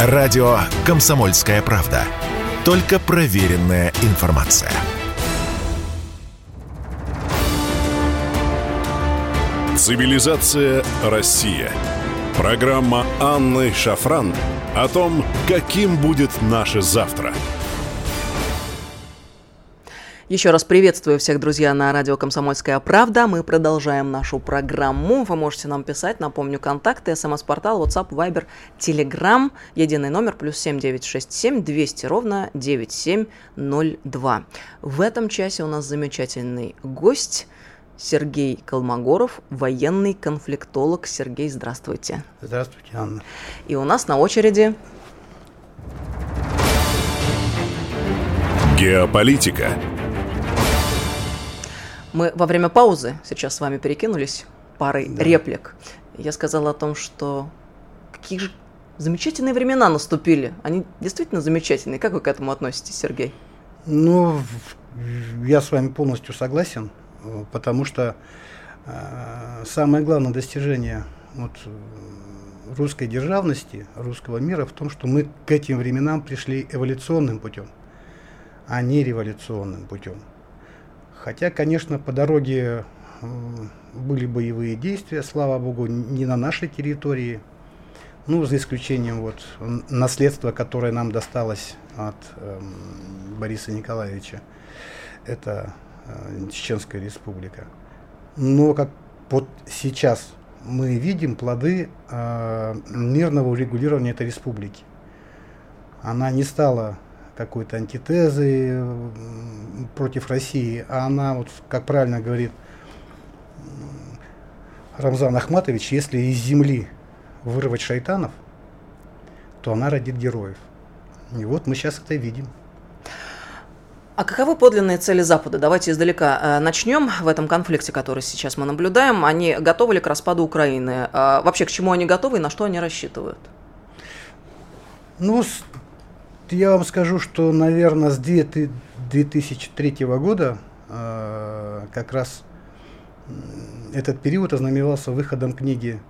Радио «Комсомольская правда». Только проверенная информация. Цивилизация Россия. Программа Анны Шафран о том, каким будет наше завтра – еще раз приветствую всех, друзья, на радио «Комсомольская правда». Мы продолжаем нашу программу. Вы можете нам писать, напомню, контакты, смс-портал, WhatsApp, Viber, Telegram, единый номер, плюс 7967 200 ровно 9702. В этом часе у нас замечательный гость – Сергей Колмогоров, военный конфликтолог. Сергей, здравствуйте. Здравствуйте, Анна. И у нас на очереди... Геополитика мы во время паузы сейчас с вами перекинулись парой да. реплик. Я сказала о том, что какие же замечательные времена наступили. Они действительно замечательные. Как вы к этому относитесь, Сергей? Ну, я с вами полностью согласен, потому что э, самое главное достижение вот, русской державности, русского мира в том, что мы к этим временам пришли эволюционным путем, а не революционным путем. Хотя, конечно, по дороге были боевые действия, слава богу, не на нашей территории. Ну, за исключением вот наследства, которое нам досталось от э, Бориса Николаевича. Это э, Чеченская республика. Но как вот сейчас мы видим плоды э, мирного урегулирования этой республики. Она не стала какой-то антитезы против России, а она, вот, как правильно говорит Рамзан Ахматович, если из земли вырвать шайтанов, то она родит героев. И вот мы сейчас это видим. А каковы подлинные цели Запада? Давайте издалека э, начнем в этом конфликте, который сейчас мы наблюдаем. Они готовы ли к распаду Украины? А вообще, к чему они готовы и на что они рассчитывают? Ну, я вам скажу, что, наверное, с 2003 года э, как раз этот период ознаменовался выходом книги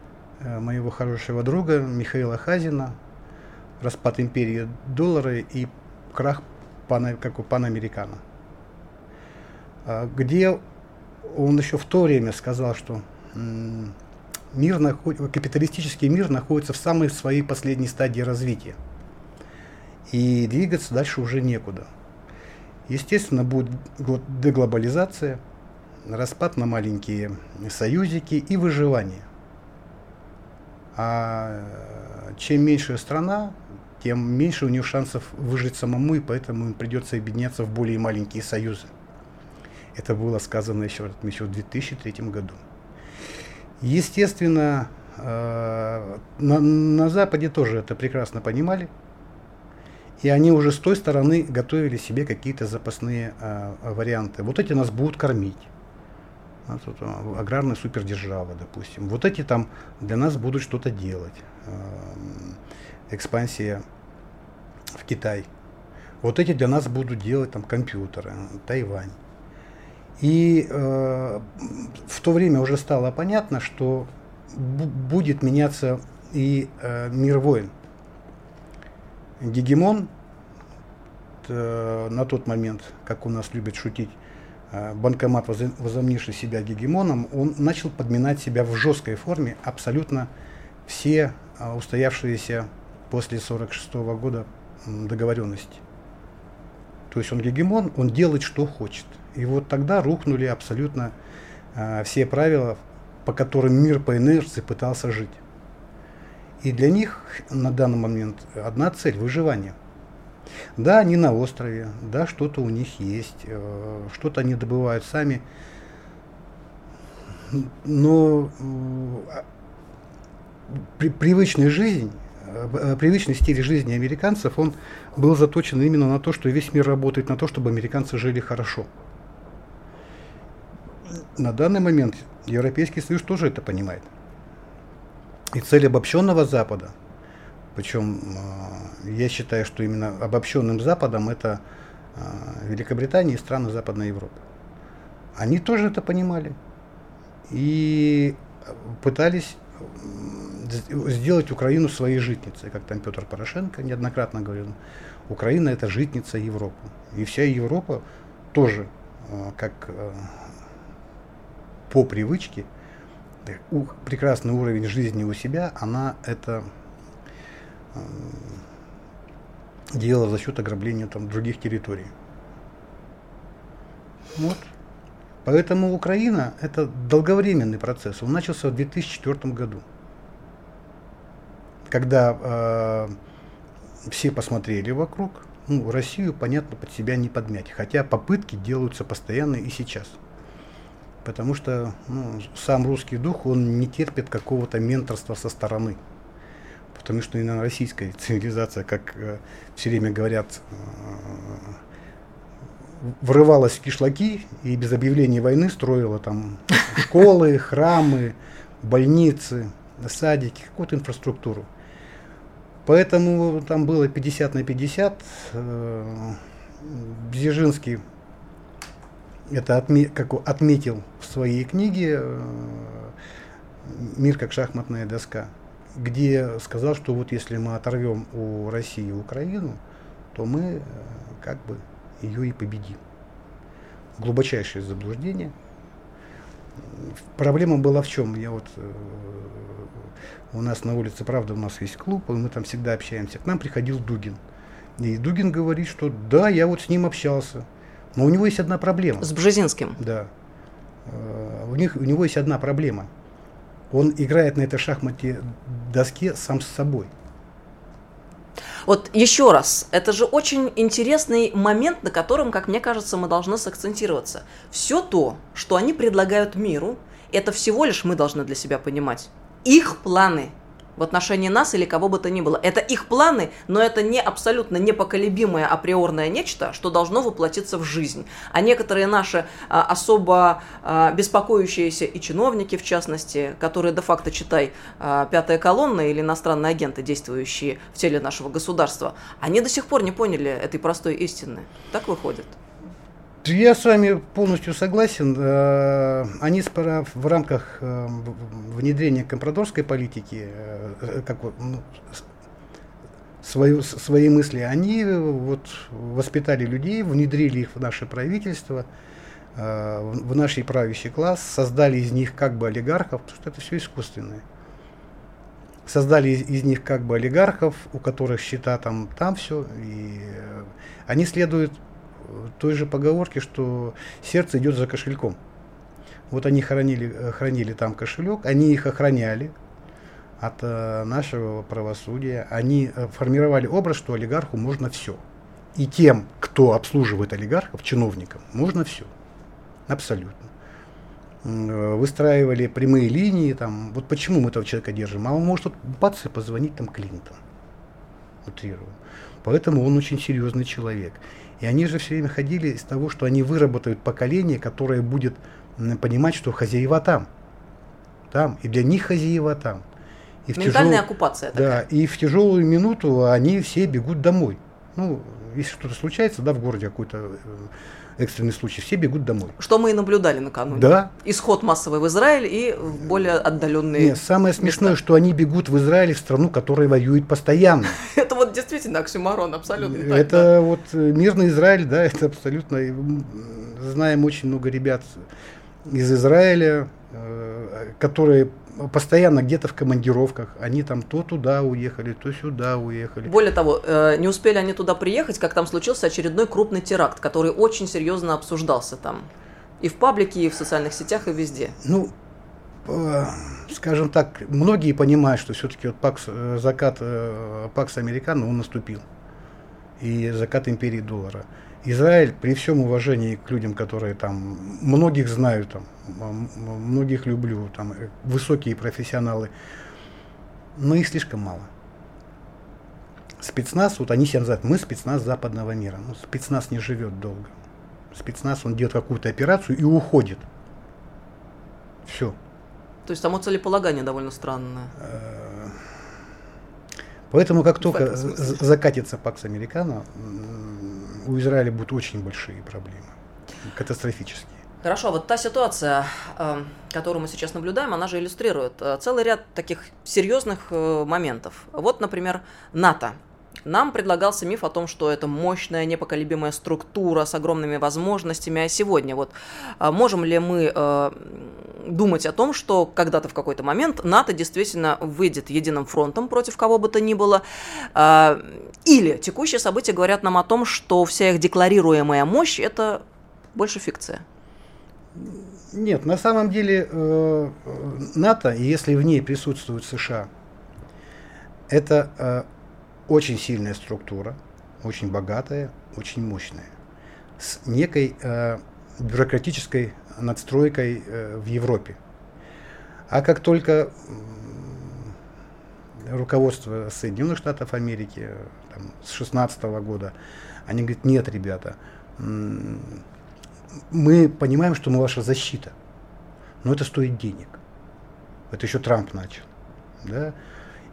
э, моего хорошего друга Михаила Хазина «Распад империи доллара и крах пана, как у панамерикана», где он еще в то время сказал, что мир капиталистический мир находится в самой своей последней стадии развития – и двигаться дальше уже некуда. Естественно, будет деглобализация, распад на маленькие союзики и выживание. А чем меньше страна, тем меньше у нее шансов выжить самому, и поэтому им придется объединяться в более маленькие союзы. Это было сказано еще, еще в 2003 году. Естественно, э, на, на Западе тоже это прекрасно понимали – и они уже с той стороны готовили себе какие-то запасные э, варианты. Вот эти нас будут кормить. Вот, вот, а, аграрная супердержава, допустим. Вот эти там для нас будут что-то делать. Экспансия в Китай. Вот эти для нас будут делать там компьютеры, Тайвань. И э, в то время уже стало понятно, что будет меняться и э, мир войн гегемон э, на тот момент, как у нас любят шутить, э, банкомат, возомнивший себя гегемоном, он начал подминать себя в жесткой форме абсолютно все э, устоявшиеся после 1946 года договоренности. То есть он гегемон, он делает, что хочет. И вот тогда рухнули абсолютно все правила, по которым мир по инерции пытался жить. И для них на данный момент одна цель – выживание. Да, они на острове, да, что-то у них есть, э, что-то они добывают сами, но э, при, привычная жизнь, э, привычный стиль жизни американцев, он был заточен именно на то, что весь мир работает на то, чтобы американцы жили хорошо. На данный момент Европейский Союз тоже это понимает. И цель обобщенного Запада, причем э, я считаю, что именно обобщенным Западом это э, Великобритания и страны Западной Европы. Они тоже это понимали и пытались сделать Украину своей житницей, как там Петр Порошенко неоднократно говорил. Украина это житница Европы. И вся Европа тоже, э, как по привычке, прекрасный уровень жизни у себя, она это делала за счет ограбления там, других территорий. Вот. Поэтому Украина – это долговременный процесс. Он начался в 2004 году, когда э, все посмотрели вокруг. Ну, Россию, понятно, под себя не подмять. Хотя попытки делаются постоянно и сейчас. Потому что ну, сам русский дух, он не терпит какого-то менторства со стороны. Потому что именно российская цивилизация, как э, все время говорят, э, врывалась в кишлаки и без объявления войны строила там школы, храмы, больницы, садики, какую-то инфраструктуру. Поэтому там было 50 на 50. Э, Бзежинский это отме как отметил в своей книге э, «Мир как шахматная доска», где сказал, что вот если мы оторвем у России Украину, то мы э, как бы ее и победим. Глубочайшее заблуждение. Проблема была в чем? Я вот э, у нас на улице, правда, у нас есть клуб, и мы там всегда общаемся. К нам приходил Дугин. И Дугин говорит, что да, я вот с ним общался. Но у него есть одна проблема. С Бжезинским? Да. Э, у, них, у него есть одна проблема. Он играет на этой шахмате доске сам с собой. Вот еще раз, это же очень интересный момент, на котором, как мне кажется, мы должны сакцентироваться. Все то, что они предлагают миру, это всего лишь мы должны для себя понимать. Их планы – в отношении нас или кого бы то ни было. Это их планы, но это не абсолютно непоколебимое априорное нечто, что должно воплотиться в жизнь. А некоторые наши а, особо а, беспокоящиеся и чиновники, в частности, которые де-факто, читай, а, пятая колонна или иностранные агенты, действующие в теле нашего государства, они до сих пор не поняли этой простой истины. Так выходит. Я с вами полностью согласен. Э, они в рамках э, внедрения компрадорской политики, э, как ну, свои, свои мысли, они вот воспитали людей, внедрили их в наше правительство, в наш правящий класс, создали из них как бы олигархов, потому что это все искусственное. Создали из них как бы олигархов, у которых счета там, там все, и они следуют той же поговорки, что сердце идет за кошельком. Вот они хранили, э, хранили там кошелек, они их охраняли от э, нашего правосудия. Они э, формировали образ, что олигарху можно все. И тем, кто обслуживает олигархов, чиновникам, можно все. Абсолютно. Выстраивали прямые линии, там, вот почему мы этого человека держим. А он может вот бац и позвонить там Клинтон. Утрирую. Поэтому он очень серьезный человек. И они же все время ходили из того, что они выработают поколение, которое будет понимать, что хозяева там. Там. И для них хозяева там. И Ментальная тяжел... оккупация такая. Да, и в тяжелую минуту они все бегут домой. Ну, если что-то случается, да, в городе какой-то э, экстренный случай, все бегут домой. Что мы и наблюдали накануне. Да. Исход массовый в Израиль и в более отдаленные Нет, самое места. смешное, что они бегут в Израиль, в страну, которая воюет постоянно. Это вот действительно оксюмарон, абсолютно. Это вот э, мирный Израиль, да, это абсолютно. Знаем очень много ребят из Израиля, э, которые постоянно где-то в командировках. Они там то туда уехали, то сюда уехали. Более того, э, не успели они туда приехать, как там случился очередной крупный теракт, который очень серьезно обсуждался там. И в паблике, и в социальных сетях, и везде. Ну, э, скажем так, многие понимают, что все-таки вот Пакс, э, закат Пакс Американо, он наступил. И закат империи доллара. Израиль, при всем уважении к людям, которые там, многих знаю, там, многих люблю, там, э, высокие профессионалы, но их слишком мало. Спецназ, вот они себя называют, мы спецназ западного мира. Ну, спецназ не живет долго. Спецназ, он делает какую-то операцию и уходит. Все. То есть само целеполагание довольно странное. Э, поэтому как только закатится Пакс Американо, у Израиля будут очень большие проблемы, катастрофические. Хорошо, вот та ситуация, э, которую мы сейчас наблюдаем, она же иллюстрирует э, целый ряд таких серьезных э, моментов. Вот, например, НАТО. Нам предлагался миф о том, что это мощная, непоколебимая структура с огромными возможностями. А сегодня вот можем ли мы э, думать о том, что когда-то в какой-то момент НАТО действительно выйдет единым фронтом против кого бы то ни было? Э, или текущие события говорят нам о том, что вся их декларируемая мощь – это больше фикция? Нет, на самом деле э, НАТО, если в ней присутствует США, это э, очень сильная структура, очень богатая, очень мощная, с некой э, бюрократической надстройкой э, в Европе. А как только руководство Соединенных Штатов Америки там, с 16 года, они говорят, нет, ребята, мы понимаем, что мы ваша защита, но это стоит денег. Это еще Трамп начал. Да?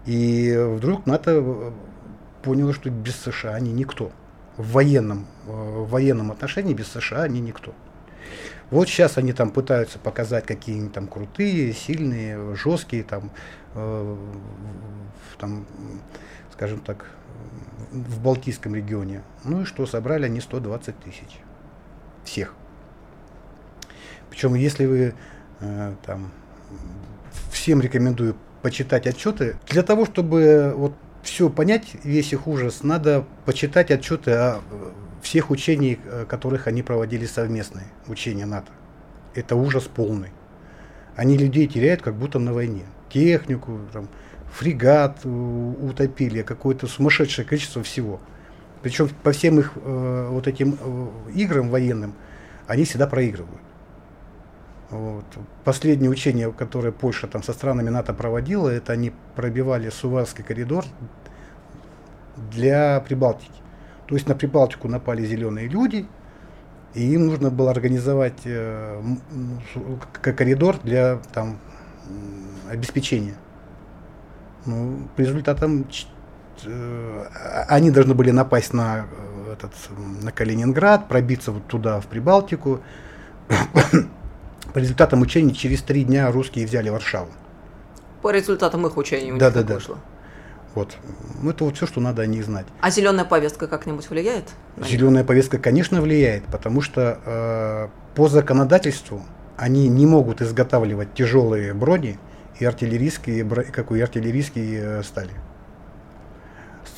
И вдруг НАТО поняло, что без США они никто. В военном, в военном отношении без США они никто. Вот сейчас они там пытаются показать, какие они там крутые, сильные, жесткие, там, э, там, скажем так, в Балтийском регионе. Ну и что, собрали они 120 тысяч. Всех. Причем, если вы э, там всем рекомендую почитать отчеты, для того, чтобы вот все понять, весь их ужас, надо почитать отчеты о э, всех учениях, э, которых они проводили совместные, учения НАТО. Это ужас полный. Они людей теряют, как будто на войне. Технику, там, фрегат утопили, какое-то сумасшедшее количество всего. Причем по всем их э, вот этим э, играм военным они всегда проигрывают. Вот. Последнее учение, которое Польша там со странами НАТО проводила, это они пробивали Суварский коридор для Прибалтики. То есть на Прибалтику напали зеленые люди, и им нужно было организовать э, коридор для там, обеспечения. Ну, по результатам э, они должны были напасть на, э, этот, на Калининград, пробиться вот туда, в Прибалтику. По результатам учений через три дня русские взяли Варшаву. По результатам их учений у да, них да, да. вышло. Вот. Ну, это вот все, что надо о них знать. А зеленая повестка как-нибудь влияет? Зеленая повестка, конечно, влияет, потому что э, по законодательству они не могут изготавливать тяжелые брони и артиллерийские, какой артиллерийские э, стали.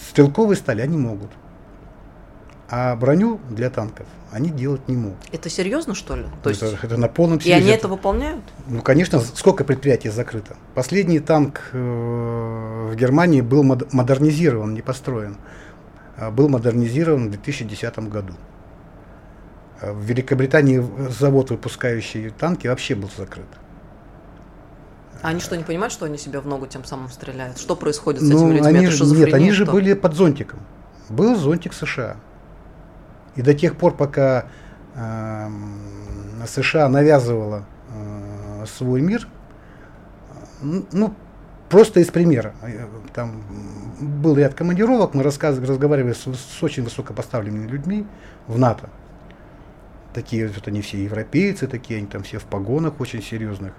Стрелковые стали они могут. А броню для танков они делать не могут. Это серьезно, что ли? То это, есть... это на полном серьезе. И они это выполняют? Ну, конечно, сколько предприятий закрыто. Последний танк э, в Германии был модернизирован, не построен. А был модернизирован в 2010 году. А в Великобритании завод, выпускающий танки, вообще был закрыт. А они что, не понимают, что они себя в ногу тем самым стреляют? Что происходит с ну, этими людьми? Они, это нет, они же были под зонтиком. Был зонтик США. И до тех пор, пока э, США навязывала э, свой мир, ну, просто из примера. Там был ряд командировок, мы рассказ, разговаривали с, с очень высокопоставленными людьми в НАТО. Такие вот они все европейцы, такие они там все в погонах очень серьезных.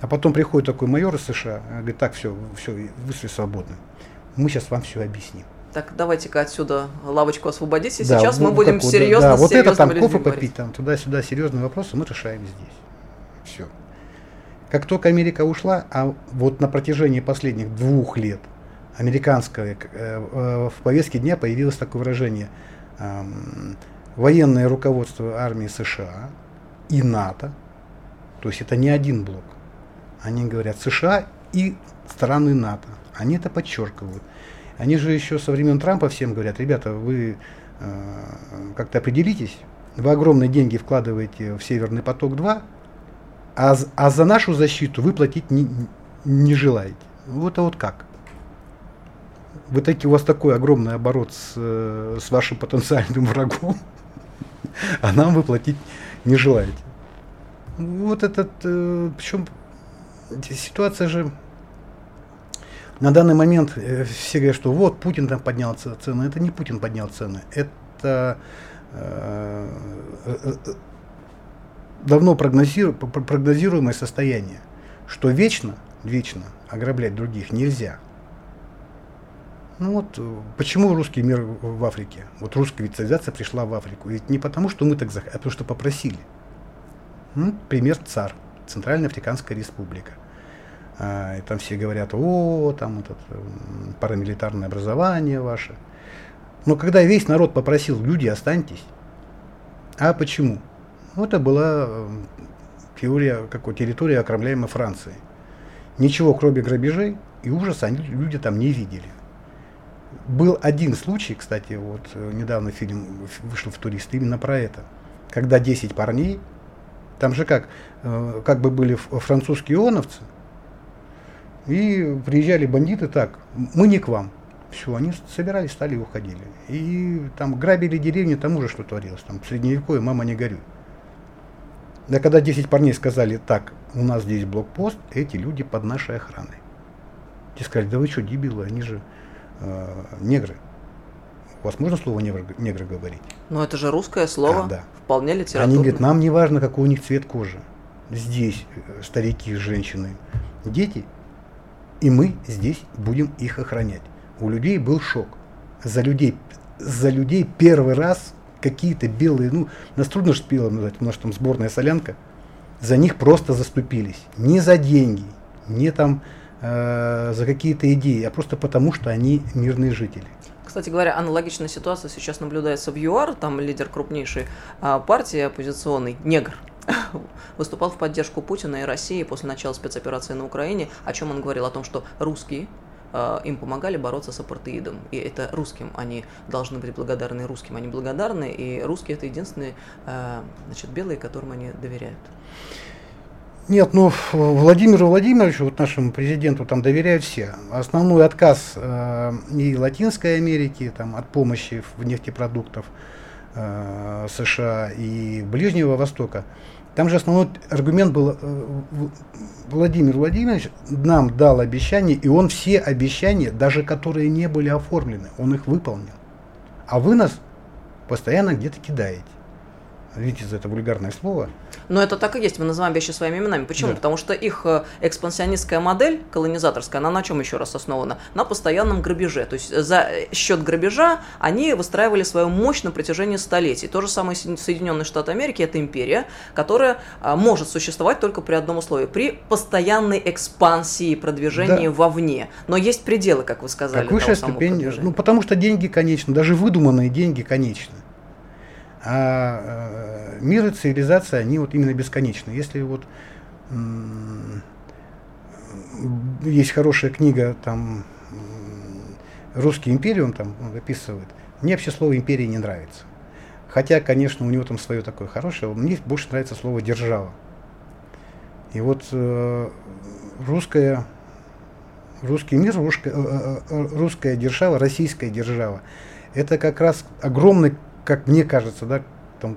А потом приходит такой майор из США, говорит, так, все, все, вы все свободны. Мы сейчас вам все объясним. Так, давайте-ка отсюда лавочку освободите. Да, Сейчас мы будем какой, серьезно да, вот это там кофе попить, там туда-сюда серьезные вопросы мы решаем здесь. Все. Как только Америка ушла, а вот на протяжении последних двух лет американское э, э, в повестке дня появилось такое выражение э, военное руководство армии США и НАТО, то есть это не один блок. Они говорят США и страны НАТО. Они это подчеркивают. Они же еще со времен Трампа всем говорят, ребята, вы э, как-то определитесь, вы огромные деньги вкладываете в Северный поток-2, а, а за нашу защиту вы платить не, не желаете. Вот а вот как? Вы таки, у вас такой огромный оборот с, с вашим потенциальным врагом, а нам вы платить не желаете. Вот этот, э, причем ситуация же на данный момент э, все говорят, что вот Путин там поднял цены. Это не Путин поднял цены. Это э, э, давно прогнозиру, прогнозируемое состояние, что вечно, вечно ограблять других нельзя. Ну вот, почему русский мир в Африке? Вот русская цивилизация пришла в Африку. Ведь не потому, что мы так захотели, а потому что попросили. Ну, пример ЦАР, Центральная Африканская Республика. А, и там все говорят, о, там вот это парамилитарное образование ваше. Но когда весь народ попросил, люди, останьтесь. А почему? Ну, это была теория, какой территория, окромляемой Франции. Ничего, кроме грабежей и ужаса, они, люди там не видели. Был один случай, кстати, вот э, недавно фильм вышел в турист именно про это. Когда 10 парней, там же как, э, как бы были французские ионовцы, и приезжали бандиты так, мы не к вам. Все, они собирались, стали и уходили. И там грабили деревни, там уже что творилось. Там средневековье, мама не горюй. Да когда 10 парней сказали, так, у нас здесь блокпост, эти люди под нашей охраной. Те сказали, да вы что, дебилы, они же э, негры. У вас можно слово негр, негры говорить? Ну это же русское слово, а, да. вполне литературное. Они говорят, нам не важно, какой у них цвет кожи. Здесь э, старики, женщины, дети, и мы здесь будем их охранять. У людей был шок. За людей, за людей первый раз какие-то белые, ну, нас трудно же белым назвать, у нас там сборная солянка, за них просто заступились. Не за деньги, не там э, за какие-то идеи, а просто потому, что они мирные жители. Кстати говоря, аналогичная ситуация сейчас наблюдается в ЮАР, там лидер крупнейшей а, партии оппозиционный, негр, выступал в поддержку Путина и России после начала спецоперации на Украине, о чем он говорил, о том, что русские а, им помогали бороться с апартеидом. И это русским они должны быть благодарны, русским они благодарны, и русские это единственные а, значит, белые, которым они доверяют. Нет, ну Владимиру Владимировичу, вот нашему президенту, там доверяют все. Основной отказ э, и Латинской Америки там, от помощи в нефтепродуктов э, США и Ближнего Востока. Там же основной аргумент был, э, Владимир Владимирович нам дал обещания, и он все обещания, даже которые не были оформлены, он их выполнил. А вы нас постоянно где-то кидаете. Видите, за это вульгарное слово. Но это так и есть, мы называем вещи своими именами. Почему? Да. Потому что их э, экспансионистская модель, колонизаторская, она на чем еще раз основана? На постоянном грабеже. То есть за счет грабежа они выстраивали свою мощь на протяжении столетий. То же самое Соединенные Штаты Америки – это империя, которая может существовать только при одном условии – при постоянной экспансии, продвижении да. вовне. Но есть пределы, как вы сказали. Как высшая ступень, ну потому что деньги конечны, даже выдуманные деньги конечны. А э, мир и цивилизация, они вот именно бесконечны. Если вот есть хорошая книга, там русский империум там он описывает, мне вообще слово империя не нравится. Хотя, конечно, у него там свое такое хорошее, мне больше нравится слово держава. И вот э, русская, русский мир, русская, э, э, русская держава, российская держава, это как раз огромный как мне кажется, да, там,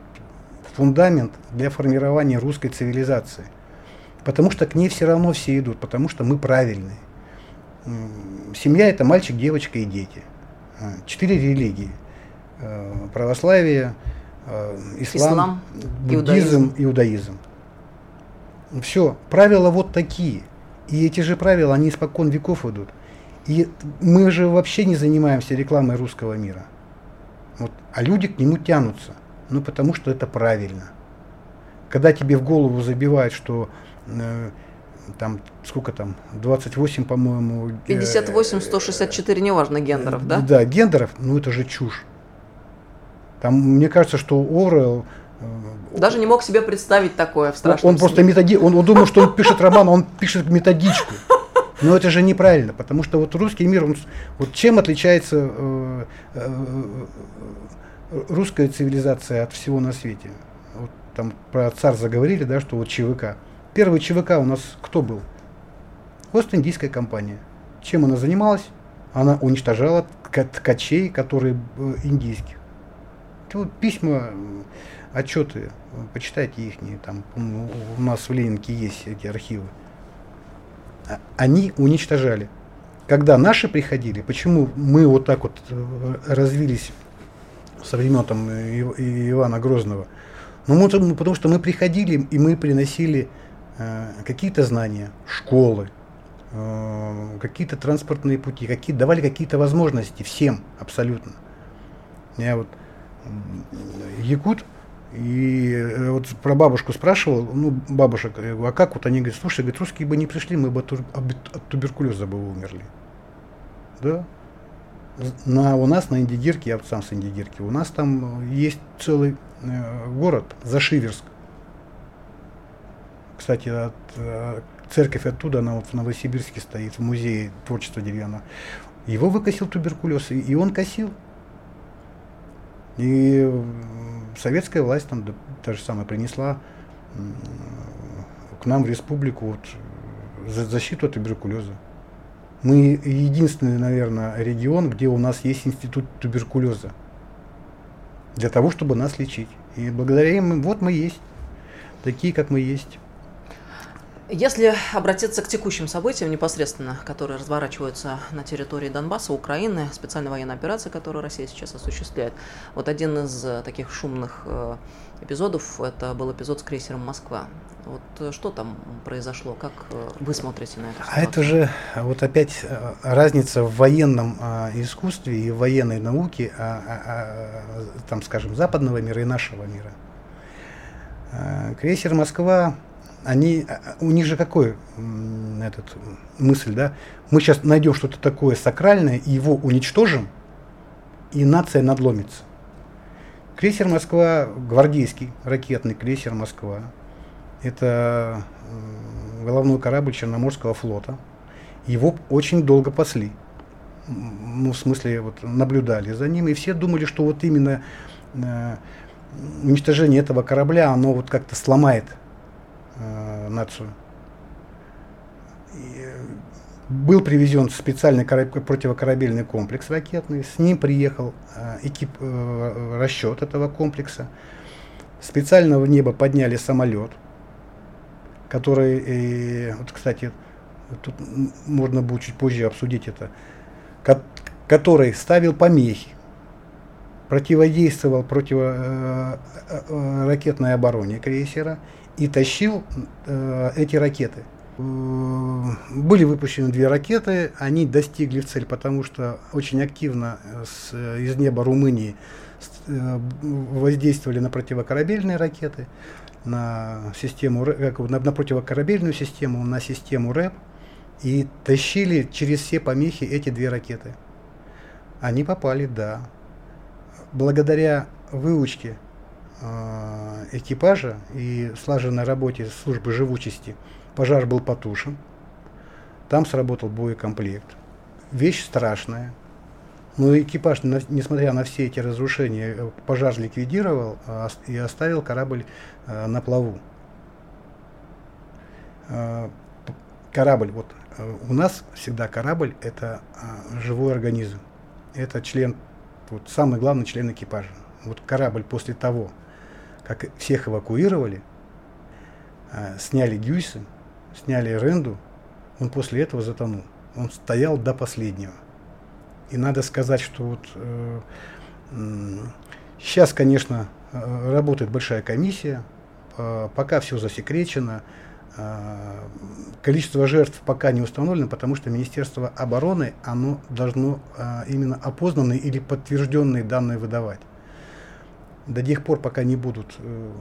фундамент для формирования русской цивилизации. Потому что к ней все равно все идут, потому что мы правильные. Семья это мальчик, девочка и дети. А, четыре религии. Э, православие, э, ислам, ислам буддизм, иудаизм. иудаизм. Все, правила вот такие. И эти же правила, они испокон веков идут. И мы же вообще не занимаемся рекламой русского мира. Вот, а люди к нему тянутся. Ну, потому что это правильно. Когда тебе в голову забивают, что э, там, сколько там, 28, по-моему... 58, 164, э, неважно, гендеров, да? Да, гендеров, ну это же чушь. Там, мне кажется, что Орел... Э, Даже не мог себе представить такое в страшном Он, просто методи... он, он думал, что он пишет роман, он пишет методичку. Но это же неправильно, потому что вот русский мир, он, вот чем отличается э, э, русская цивилизация от всего на свете? Вот там про царь заговорили, да, что вот ЧВК. Первый ЧВК у нас кто был? Ост-Индийская компания. Чем она занималась? Она уничтожала ткачей, которые э, индийских. Это вот письма, отчеты, почитайте их, там у нас в Ленинке есть эти архивы. А, они уничтожали. Когда наши приходили, почему мы вот так вот э, развились со времен там, Ивана Грозного, Ну, потому что мы приходили и мы приносили э, какие-то знания, школы, э, какие-то транспортные пути, какие, давали какие-то возможности всем абсолютно. Я вот якут, и э, вот про бабушку спрашивал, ну, бабушек, а как вот они говорят, слушай, говорят, русские бы не пришли, мы бы от, от туберкулеза бы умерли. Да. На, у нас на Индигирке, я сам с Индигирки, у нас там есть целый э, город, Зашиверск. Кстати, от, э, церковь оттуда, она вот в Новосибирске стоит, в музее творчества деревянного. Его выкосил туберкулез, и, и он косил. И советская власть там та же самое принесла к нам в республику вот, за защиту от туберкулеза. Мы единственный, наверное, регион, где у нас есть институт туберкулеза. Для того, чтобы нас лечить. И благодаря им, вот мы есть. Такие, как мы есть. Если обратиться к текущим событиям непосредственно, которые разворачиваются на территории Донбасса, Украины, специальная военная операция, которую Россия сейчас осуществляет, вот один из э, таких шумных э, эпизодов, это был эпизод с крейсером «Москва». Вот э, что там произошло, как вы смотрите на это? А это же вот опять разница в военном искусстве и военной науке, а, а, а, там, скажем, западного мира и нашего мира. Крейсер «Москва» они, а, у них же какой этот, мысль, да? Мы сейчас найдем что-то такое сакральное и его уничтожим, и нация надломится. Крейсер Москва, гвардейский ракетный крейсер Москва, это головной корабль Черноморского флота. Его очень долго пасли. Ну, в смысле, вот наблюдали за ним, и все думали, что вот именно э, уничтожение этого корабля, оно вот как-то сломает э, нацию. И был привезен специальный противокорабельный комплекс ракетный, с ним приехал э, экип, э, расчет этого комплекса. Специально в небо подняли самолет, который, э, вот, кстати, тут можно будет чуть позже обсудить это, ко который ставил помехи, противодействовал противоракетной э, э, э обороне крейсера и тащил э, эти ракеты. Э, были выпущены две ракеты, они достигли в цель, потому что очень активно с, из неба Румынии э, воздействовали на противокорабельные ракеты, на систему на, на противокорабельную систему, на систему РЭП и тащили через все помехи эти две ракеты. Они попали, да. Благодаря выучке Э, экипажа и слаженной работе службы живучести пожар был потушен. Там сработал боекомплект. Вещь страшная. Но экипаж, несмотря на все эти разрушения, э, пожар ликвидировал а, и оставил корабль э, на плаву. Корабль, вот у нас всегда корабль это живой организм. Это член, вот самый главный член экипажа. Вот корабль после того, как всех эвакуировали, а, сняли дюйсы, сняли ренду, он после этого затонул. Он стоял до последнего. И надо сказать, что вот э, сейчас, конечно, э, работает большая комиссия, пока все засекречено, э, количество жертв пока не установлено, потому что Министерство обороны, оно должно э, именно опознанные или подтвержденные данные выдавать до тех пор, пока не будут э,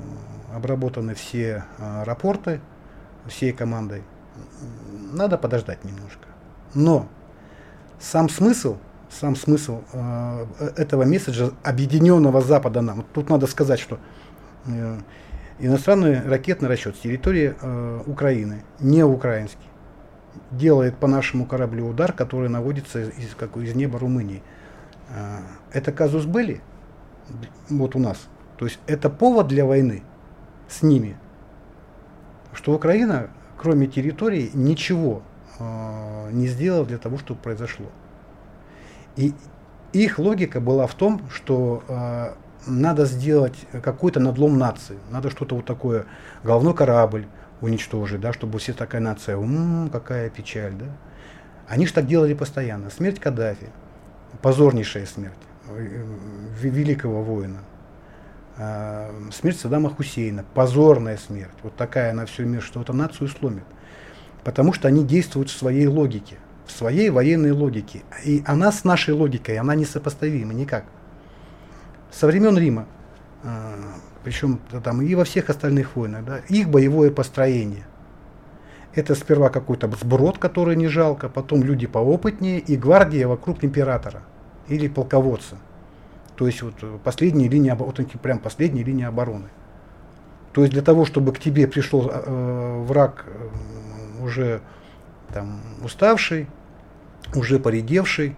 обработаны все э, рапорты всей командой, надо подождать немножко. Но сам смысл, сам смысл э, этого месседжа объединенного Запада нам, тут надо сказать, что э, иностранный ракетный расчет с территории э, Украины, не украинский, делает по нашему кораблю удар, который наводится из, как, из неба Румынии. Это казус были? Вот у нас. То есть это повод для войны с ними. Что Украина, кроме территории, ничего э, не сделала для того, чтобы произошло. И их логика была в том, что э, надо сделать какой-то надлом нации, надо что-то вот такое, головной корабль уничтожить, да, чтобы все такая нация, ум, какая печаль, да. Они же так делали постоянно. Смерть Каддафи, позорнейшая смерть великого воина. Э, смерть Саддама Хусейна, позорная смерть, вот такая на всю мир, что это нацию сломит. Потому что они действуют в своей логике, в своей военной логике. И она с нашей логикой, она несопоставима никак. Со времен Рима, э, причем там и во всех остальных войнах, да, их боевое построение. Это сперва какой-то сброд, который не жалко, потом люди поопытнее и гвардия вокруг императора или полководца. То есть вот последняя линия, вот прям последняя линия обороны. То есть для того, чтобы к тебе пришел э, враг э, уже там уставший, уже поредевший,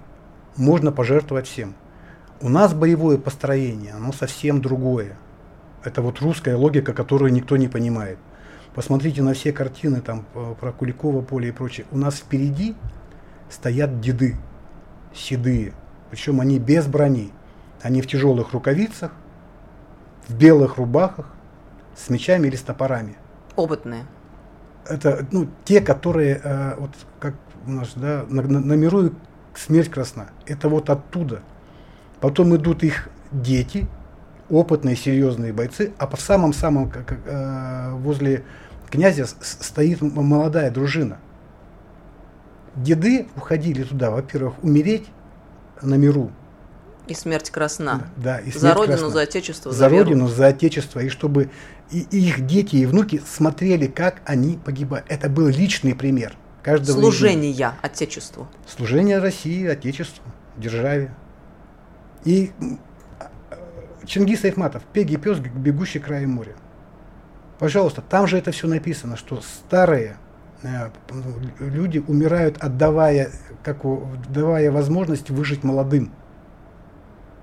можно пожертвовать всем. У нас боевое построение, оно совсем другое. Это вот русская логика, которую никто не понимает. Посмотрите на все картины там э, про Куликово поле и прочее. У нас впереди стоят деды, седые, причем они без брони. Они в тяжелых рукавицах, в белых рубахах, с мечами или с топорами. Опытные. Это ну, те, которые, э, вот как у нас, да, на, на, на миру смерть красна. Это вот оттуда. Потом идут их дети, опытные, серьезные бойцы, а по самом-самом э, возле князя стоит молодая дружина. Деды уходили туда, во-первых, умереть на миру, и смерть красна. Да, и смерть за родину, красна. за отечество, за, за родину, за отечество, и чтобы и, их дети и внуки смотрели, как они погибают. Это был личный пример каждого. Служение отечеству. Служение России, отечеству, державе. И Чингис Айтматов, Пеги пес, бегущий краем моря. Пожалуйста, там же это все написано, что старые э, люди умирают, отдавая, как, давая возможность выжить молодым.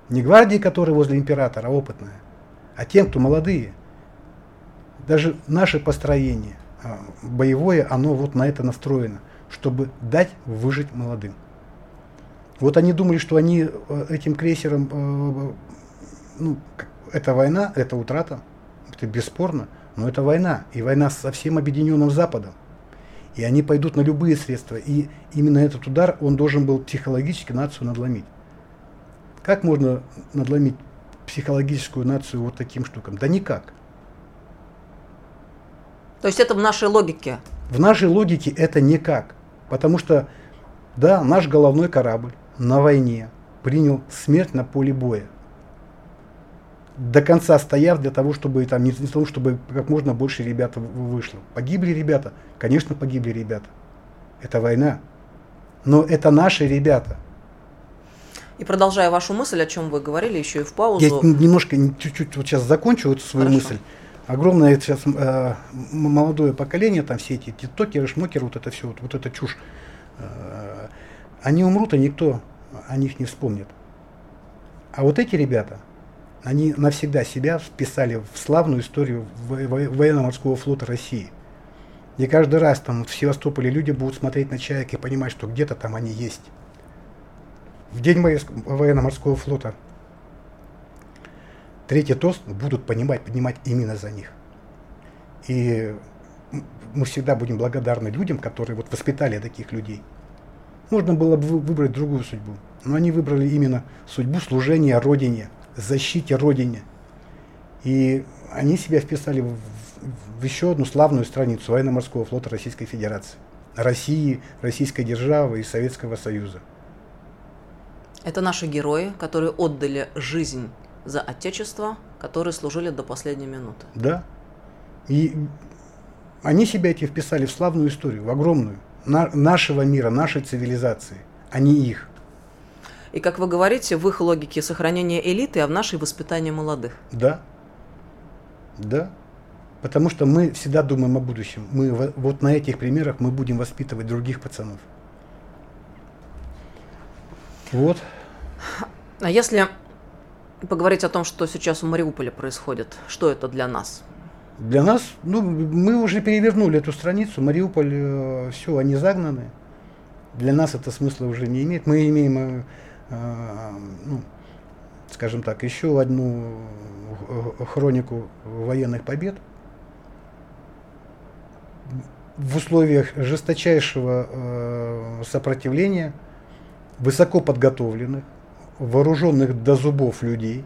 Не гвардии, которые возле императора, опытная, а тем, кто молодые. Даже наше построение а, боевое, оно вот на это настроено, чтобы дать выжить молодым. Вот они думали, что они э, этим крейсером, э, ну, это война, это утрата, это бесспорно, но это война, и война со всем объединенным Западом. И они пойдут на любые средства, и именно этот удар, он должен был психологически нацию надломить. Как можно надломить психологическую нацию вот таким штукам? Да никак. То есть это в нашей логике? В нашей логике это никак. Потому что, да, наш головной корабль на войне принял смерть на поле боя. До конца стояв для того, чтобы там не для того, чтобы как можно больше ребят вышло. Погибли ребята? Конечно, погибли ребята. Это война. Но это наши ребята. И продолжая вашу мысль, о чем вы говорили еще и в паузу. Я немножко, чуть-чуть вот сейчас закончу вот свою Хорошо. мысль. Огромное сейчас э, молодое поколение, там все эти тиктокеры, шмокеры, вот это все, вот, вот эта чушь. Э, они умрут, а никто о них не вспомнит. А вот эти ребята, они навсегда себя вписали в славную историю военно-морского флота России. И каждый раз там в Севастополе люди будут смотреть на чаек и понимать, что где-то там они есть в день военно-морского флота. Третий тост будут понимать, поднимать именно за них. И мы всегда будем благодарны людям, которые вот воспитали таких людей. Можно было бы выбрать другую судьбу, но они выбрали именно судьбу служения Родине, защите Родине. И они себя вписали в, в еще одну славную страницу военно-морского флота Российской Федерации. России, Российской державы и Советского Союза. Это наши герои, которые отдали жизнь за Отечество, которые служили до последней минуты. Да. И они себя эти вписали в славную историю, в огромную, на, нашего мира, нашей цивилизации, а не их. И, как вы говорите, в их логике сохранения элиты, а в нашей воспитание молодых. Да. Да. Потому что мы всегда думаем о будущем. Мы вот на этих примерах мы будем воспитывать других пацанов. Вот. А если поговорить о том, что сейчас в Мариуполе происходит, что это для нас? Для нас, ну, мы уже перевернули эту страницу. Мариуполь, э, все, они загнаны. Для нас это смысла уже не имеет. Мы имеем, э, э, ну, скажем так, еще одну хронику военных побед. В условиях жесточайшего э, сопротивления – высоко подготовленных, вооруженных до зубов людей,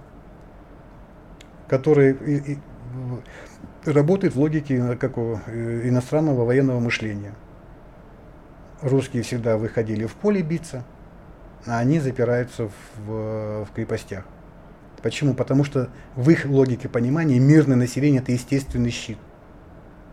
который и, и, работает в логике какого, иностранного военного мышления. Русские всегда выходили в поле биться, а они запираются в, в крепостях. Почему? Потому что в их логике понимания мирное население это естественный щит.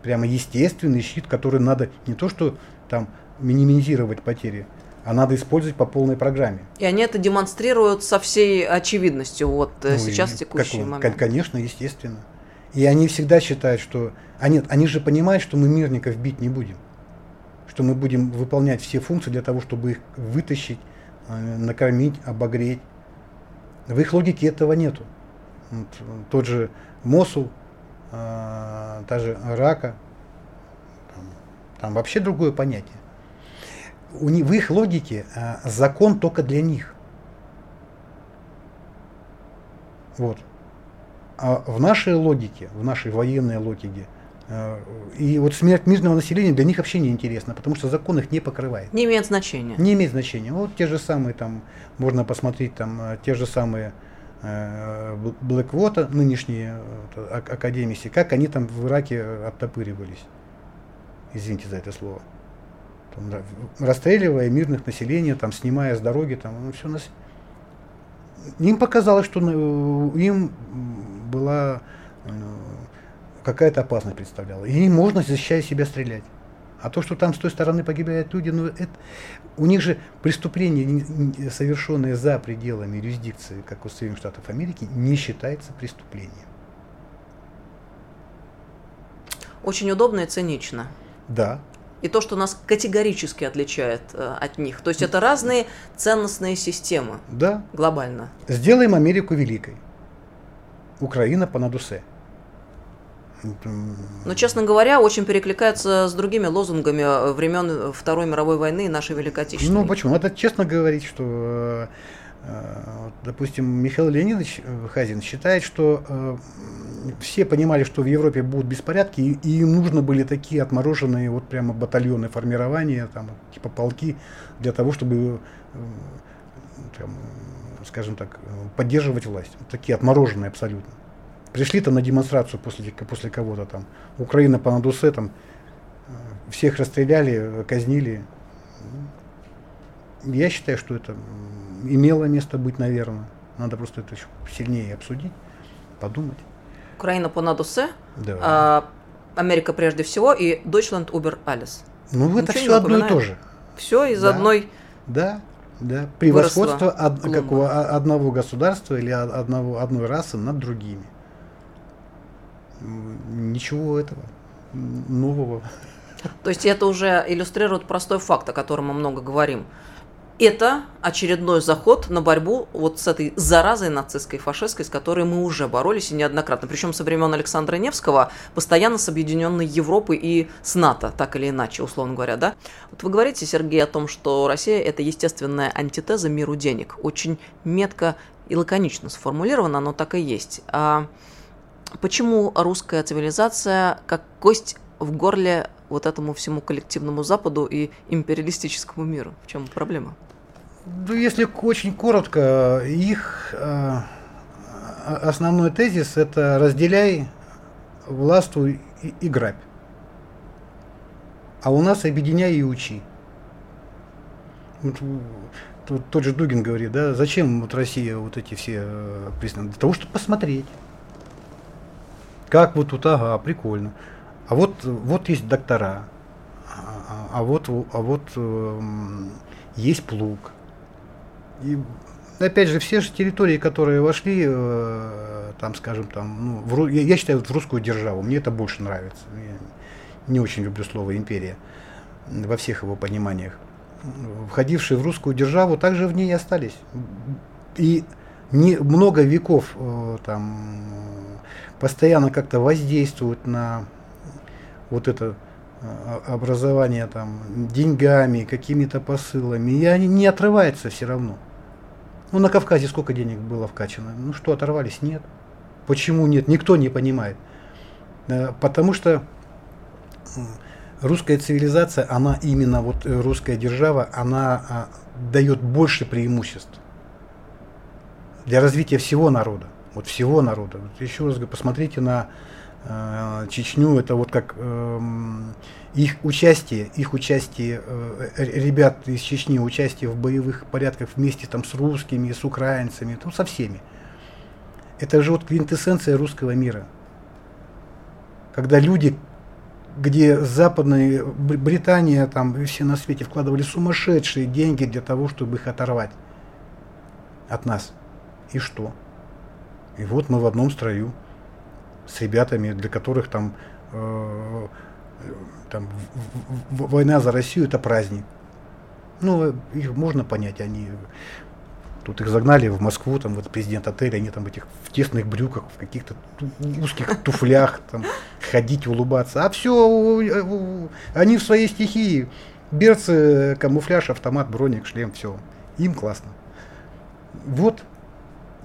Прямо естественный щит, который надо не то что там минимизировать потери, а надо использовать по полной программе. И они это демонстрируют со всей очевидностью вот э, ну, сейчас в текущий как, момент. Конечно, естественно. И они всегда считают, что... Они, они же понимают, что мы мирников бить не будем. Что мы будем выполнять все функции для того, чтобы их вытащить, э, накормить, обогреть. В их логике этого нету. Вот, тот же Мосул, э, та же Рака, там, там вообще другое понятие у них, в их логике э, закон только для них. Вот. А в нашей логике, в нашей военной логике, э, и вот смерть мирного населения для них вообще не интересна, потому что закон их не покрывает. Не имеет значения. Не имеет значения. Вот те же самые там, можно посмотреть там, э, те же самые Блэквота, нынешние академики, как они там в Ираке оттопыривались. Извините за это слово там, да, расстреливая мирных населения, там, снимая с дороги, там, ну, все нас... Им показалось, что ну, им была ну, какая-то опасность представляла. И им можно, защищая себя, стрелять. А то, что там с той стороны погибают люди, ну, это, у них же преступления, совершенные за пределами юрисдикции, как у Соединенных Штатов Америки, не считается преступлением. Очень удобно и цинично. Да, и то, что нас категорически отличает э, от них. То есть это разные ценностные системы. Да. Глобально. Сделаем Америку великой. Украина по надусе. Но, честно говоря, очень перекликается с другими лозунгами времен Второй мировой войны и нашей Великой Отечественной. Ну почему? Надо честно говорить, что Э, допустим, Михаил Леонидович э, Хазин считает, что э, все понимали, что в Европе будут беспорядки, и, им нужны были такие отмороженные вот прямо батальоны формирования, там, типа полки, для того, чтобы, там, скажем так, поддерживать власть. Вот такие отмороженные абсолютно. Пришли там на демонстрацию после, после кого-то там, Украина по Надусе, там, всех расстреляли, казнили. Я считаю, что это имело место быть, наверное. Надо просто это еще сильнее обсудить, подумать. Украина по надусе, да. а, Америка прежде всего и Deutschland über alles. Ну, Ничего это все одно и то же. Все из да. одной. Да, да. Превосходство од, какого, одного государства или одного, одной расы над другими. Ничего этого нового. То есть это уже иллюстрирует простой факт, о котором мы много говорим это очередной заход на борьбу вот с этой заразой нацистской, фашистской, с которой мы уже боролись и неоднократно. Причем со времен Александра Невского постоянно с объединенной Европой и с НАТО, так или иначе, условно говоря, да? Вот вы говорите, Сергей, о том, что Россия – это естественная антитеза миру денег. Очень метко и лаконично сформулировано, оно так и есть. А почему русская цивилизация как кость в горле вот этому всему коллективному Западу и империалистическому миру? В чем проблема? Ну, если очень коротко, их э, основной тезис это разделяй, властвуй и, и грабь. А у нас объединяй и учи. Вот, тот, тот же Дугин говорит, да, зачем вот Россия вот эти все э, признаны? Для того, чтобы посмотреть. Как вот тут, ага, прикольно. А вот, вот есть доктора, а, а вот, а вот э, есть плуг, и опять же, все же территории, которые вошли, э, там, скажем, там, ну, в, я, я считаю, в русскую державу, мне это больше нравится. Я не очень люблю слово империя во всех его пониманиях. Входившие в русскую державу также в ней остались. И не, много веков э, там постоянно как-то воздействуют на вот это Образование там деньгами, какими-то посылами, и не отрываются все равно. Ну, на Кавказе сколько денег было вкачано? Ну что, оторвались? Нет. Почему нет? Никто не понимает. Э, потому что русская цивилизация, она именно вот э, русская держава, она а, дает больше преимуществ для развития всего народа. Вот всего народа. Вот еще раз говорю, посмотрите на Чечню, это вот как э, их участие, их участие э, ребят из Чечни, участие в боевых порядках вместе там с русскими, с украинцами, ну со всеми. Это же вот квинтэссенция русского мира. Когда люди, где западная Британия там и все на свете вкладывали сумасшедшие деньги для того, чтобы их оторвать от нас. И что? И вот мы в одном строю с ребятами, для которых там, э, там в, в, война за Россию это праздник. Ну, их можно понять, они Тут их загнали в Москву, там вот президент отеля, они там в этих в тесных брюках, в каких-то узких туфлях, там ходить, улыбаться. А все, они в своей стихии. Берцы, камуфляж, автомат, броник, шлем, все. Им классно. Вот.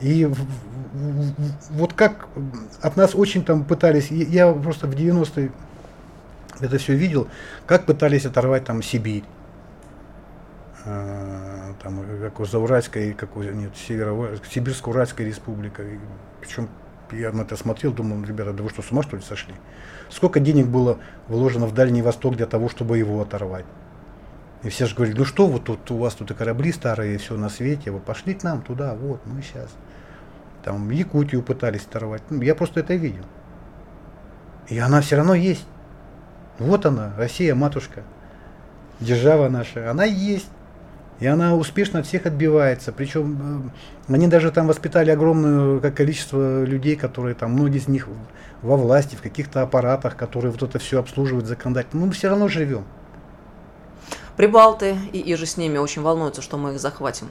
И вот как от нас очень там пытались, я просто в 90-е это все видел, как пытались оторвать там Сибирь Э, там, как у Зауральской, как нет, Северо, Сибирско-Уральская республика. И, причем я на это смотрел, думал, ребята, да вы что, с ума что ли сошли? Сколько денег было вложено в Дальний Восток для того, чтобы его оторвать? И все же говорили, ну что вот тут у вас тут и корабли старые, и все на свете, вы пошли к нам туда, вот, мы сейчас. Там Якутию пытались оторвать. Ну, я просто это видел. И она все равно есть. Вот она, Россия, матушка, держава наша, она есть. И она успешно от всех отбивается. Причем э, они даже там воспитали огромное количество людей, которые там, многие из них во власти, в каких-то аппаратах, которые вот это все обслуживают законодательно. Но мы все равно живем. Прибалты и, и же с ними очень волнуются, что мы их захватим.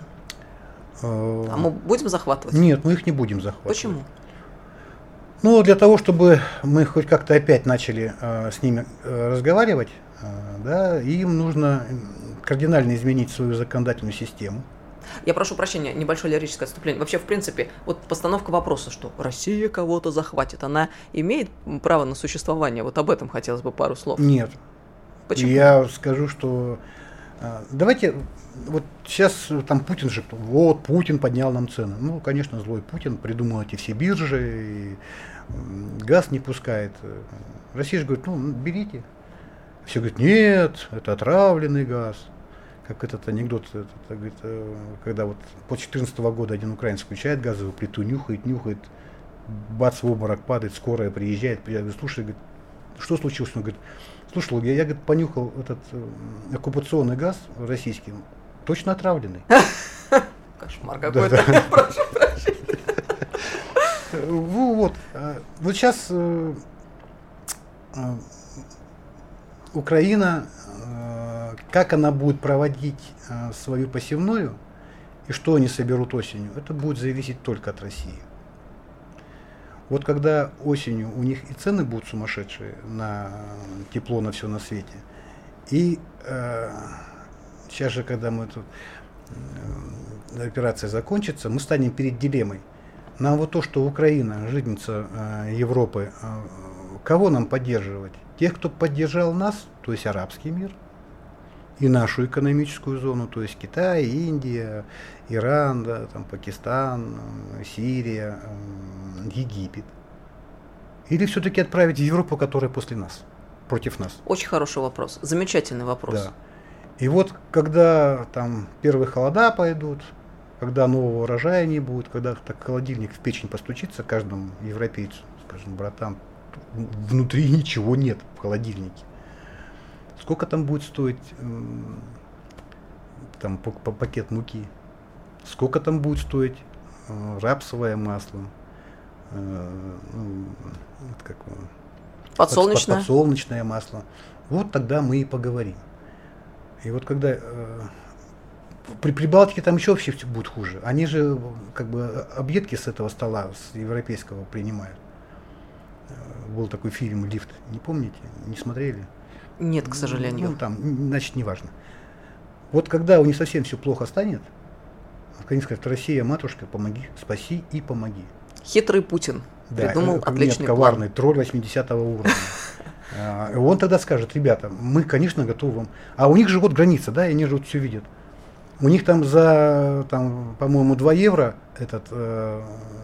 Э, а мы будем захватывать? Нет, мы их не будем захватывать. Почему? Ну, для того, чтобы мы хоть как-то опять начали э, с ними э, разговаривать, э, да, им нужно кардинально изменить свою законодательную систему. Я прошу прощения, небольшое лирическое отступление. Вообще, в принципе, вот постановка вопроса, что Россия кого-то захватит, она имеет право на существование? Вот об этом хотелось бы пару слов. Нет. Почему? Я скажу, что а, давайте, вот сейчас там Путин же, вот Путин поднял нам цены. Ну, конечно, злой Путин придумал эти все биржи, и газ не пускает. Россия же говорит, ну, берите. Все говорят, нет, это отравленный газ как этот анекдот, это, это, говорит, э, когда вот после 14 года один украинец включает газовую плиту, нюхает, нюхает, бац, в обморок падает, скорая приезжает, приезжает, слушай, говорит, что случилось? Он говорит, слушай, я, я говорит, понюхал этот э, оккупационный газ российский, точно отравленный. Кошмар какой-то, прошу прощения. Вот, э, вот сейчас Украина как она будет проводить э, свою посевную и что они соберут осенью, это будет зависеть только от России. Вот когда осенью у них и цены будут сумасшедшие на тепло, на все на свете, и э, сейчас же, когда мы тут э, операция закончится, мы станем перед дилеммой. Нам вот то, что Украина, житница э, Европы, э, кого нам поддерживать? Тех, кто поддержал нас, то есть арабский мир – и нашу экономическую зону, то есть Китай, Индия, Иран, да, там, Пакистан, Сирия, Египет. Или все-таки отправить в Европу, которая после нас, против нас? Очень хороший вопрос, замечательный вопрос. Да. И вот когда там первые холода пойдут, когда нового урожая не будет, когда так холодильник в печень постучится каждому европейцу, скажем, братан, внутри ничего нет в холодильнике. Сколько там будет стоить там пакет муки? Сколько там будет стоить э, рапсовое масло? Э, ну, как, подсолнечное. Под, подсолнечное масло. Вот тогда мы и поговорим. И вот когда э, при Прибалтике там еще вообще будет хуже. Они же как бы объедки с этого стола, с европейского принимают. Был такой фильм «Лифт», не помните? Не смотрели? Нет, к сожалению. Ну, там, значит, неважно. Вот когда у них совсем все плохо станет, они скажут, Россия, матушка, помоги, спаси и помоги. Хитрый Путин да, придумал нет, отличный коварный план. тролль 80 уровня. А, он тогда скажет, ребята, мы, конечно, готовы вам. А у них же вот граница, да, и они же вот все видят. У них там за, там, по-моему, 2 евро этот э,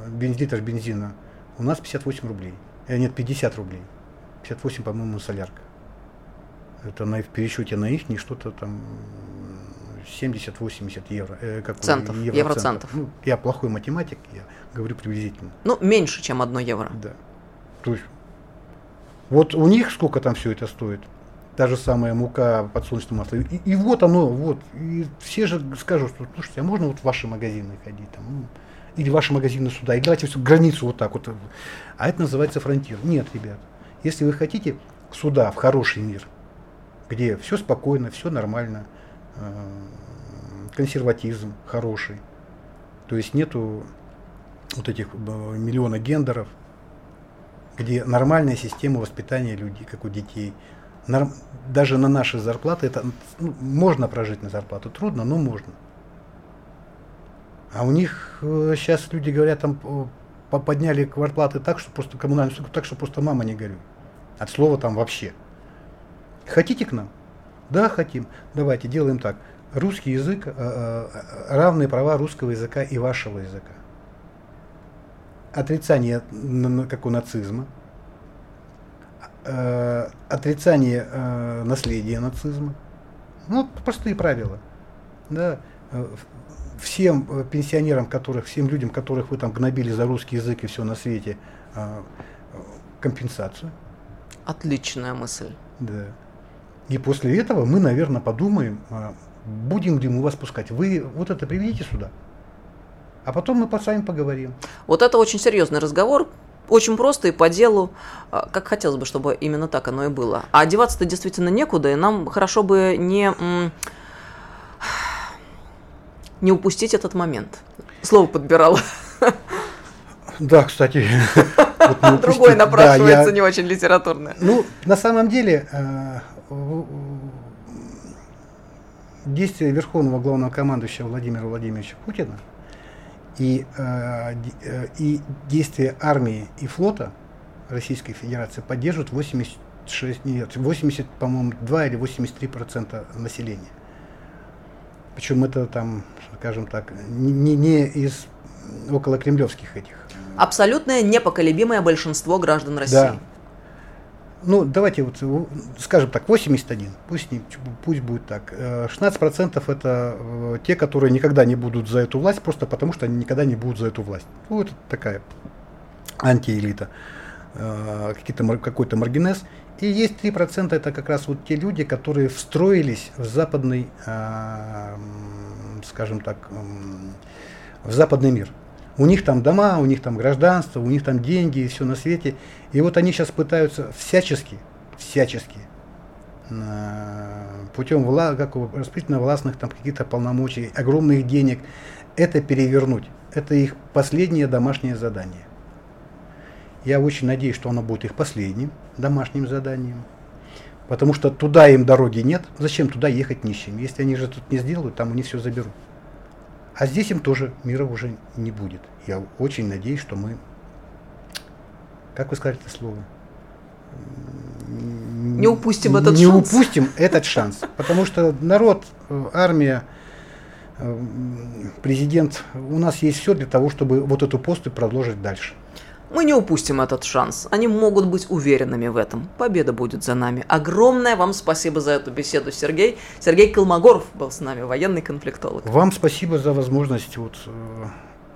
бенз, литр бензина. У нас 58 рублей. Э, нет, 50 рублей. 58, по-моему, солярка. Это на, в пересчете на их что-то там 70-80 евро. Э, как центов, евроцентов. евроцентов. Ну, я плохой математик, я говорю приблизительно. Ну, меньше, чем одно евро. Да. То есть, вот у них сколько там все это стоит? Та же самая мука, подсолнечное масло. И, и вот оно, вот. И все же скажут, что, слушайте, а можно вот в ваши магазины ходить? Там, ну, или ваши магазины сюда, и давайте всю границу вот так вот. А это называется фронтир. Нет, ребят. Если вы хотите сюда, в хороший мир, где все спокойно, все нормально, консерватизм хороший, то есть нету вот этих э, миллиона гендеров, где нормальная система воспитания людей, как у детей. Норм, даже на наши зарплаты это ну, можно прожить на зарплату, трудно, но можно. А у них э, сейчас люди говорят, там подняли квартплаты так, что просто коммунальную так, что просто мама не горюй. От слова там вообще. Хотите к нам? Да, хотим. Давайте делаем так. Русский язык, э, э, равные права русского языка и вашего языка. Отрицание, как у нацизма. Э, отрицание э, наследия нацизма. Ну, простые правила. Да. Э, всем э, пенсионерам, которых, всем людям, которых вы там гнобили за русский язык и все на свете, э, компенсацию. Отличная мысль. Да. И после этого мы, наверное, подумаем, а, будем ли мы вас пускать. Вы вот это приведите сюда. А потом мы с вами поговорим. Вот это очень серьезный разговор, очень просто и по делу, а, как хотелось бы, чтобы именно так оно и было. А одеваться-то действительно некуда, и нам хорошо бы не, не упустить этот момент. Слово подбирал. Да, кстати. Вот Другой напрашивается, да, я, не очень литературное. Ну, на самом деле, э, действия Верховного Главного Командующего Владимира Владимировича Путина и, э, э и действия армии и флота Российской Федерации поддерживают 86, нет, 80, по-моему, 2 или 83 процента населения. Причем это там, скажем так, не, не из около кремлевских этих абсолютное непоколебимое большинство граждан России. Да. Ну, давайте вот скажем так, 81, пусть, не, пусть будет так. 16% э, это э, те, которые никогда не будут за эту власть, просто потому что они никогда не будут за эту власть. Ну, это такая антиэлита, э, какой-то маргинез. И есть 3% это как раз вот те люди, которые встроились в западный, скажем так, в западный мир. У них там дома, у них там гражданство, у них там деньги и все на свете. И вот они сейчас пытаются всячески, всячески, путем вла, как распределительно-властных там каких-то полномочий, огромных денег, это перевернуть. Это их последнее домашнее задание. Я очень надеюсь, что оно будет их последним домашним заданием. Потому что туда им дороги нет. Зачем туда ехать нищим? Если они же тут не сделают, там они все заберут. А здесь им тоже мира уже не будет. Я очень надеюсь, что мы, как вы сказали это слово, не упустим этот не шанс. Не упустим этот шанс. Потому что народ, э, армия, э, президент, у нас есть все для того, чтобы вот эту посту продолжить дальше. Мы не упустим этот шанс. Они могут быть уверенными в этом. Победа будет за нами. Огромное вам спасибо за эту беседу, Сергей. Сергей Колмогоров был с нами, военный конфликтолог. Вам спасибо за возможность вот э,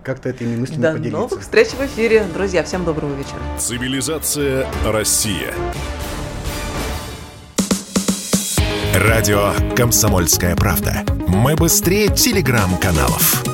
как-то этими мыслями До поделиться. До новых встреч в эфире. Друзья, всем доброго вечера. Цивилизация Россия. Радио «Комсомольская правда». Мы быстрее телеграм-каналов.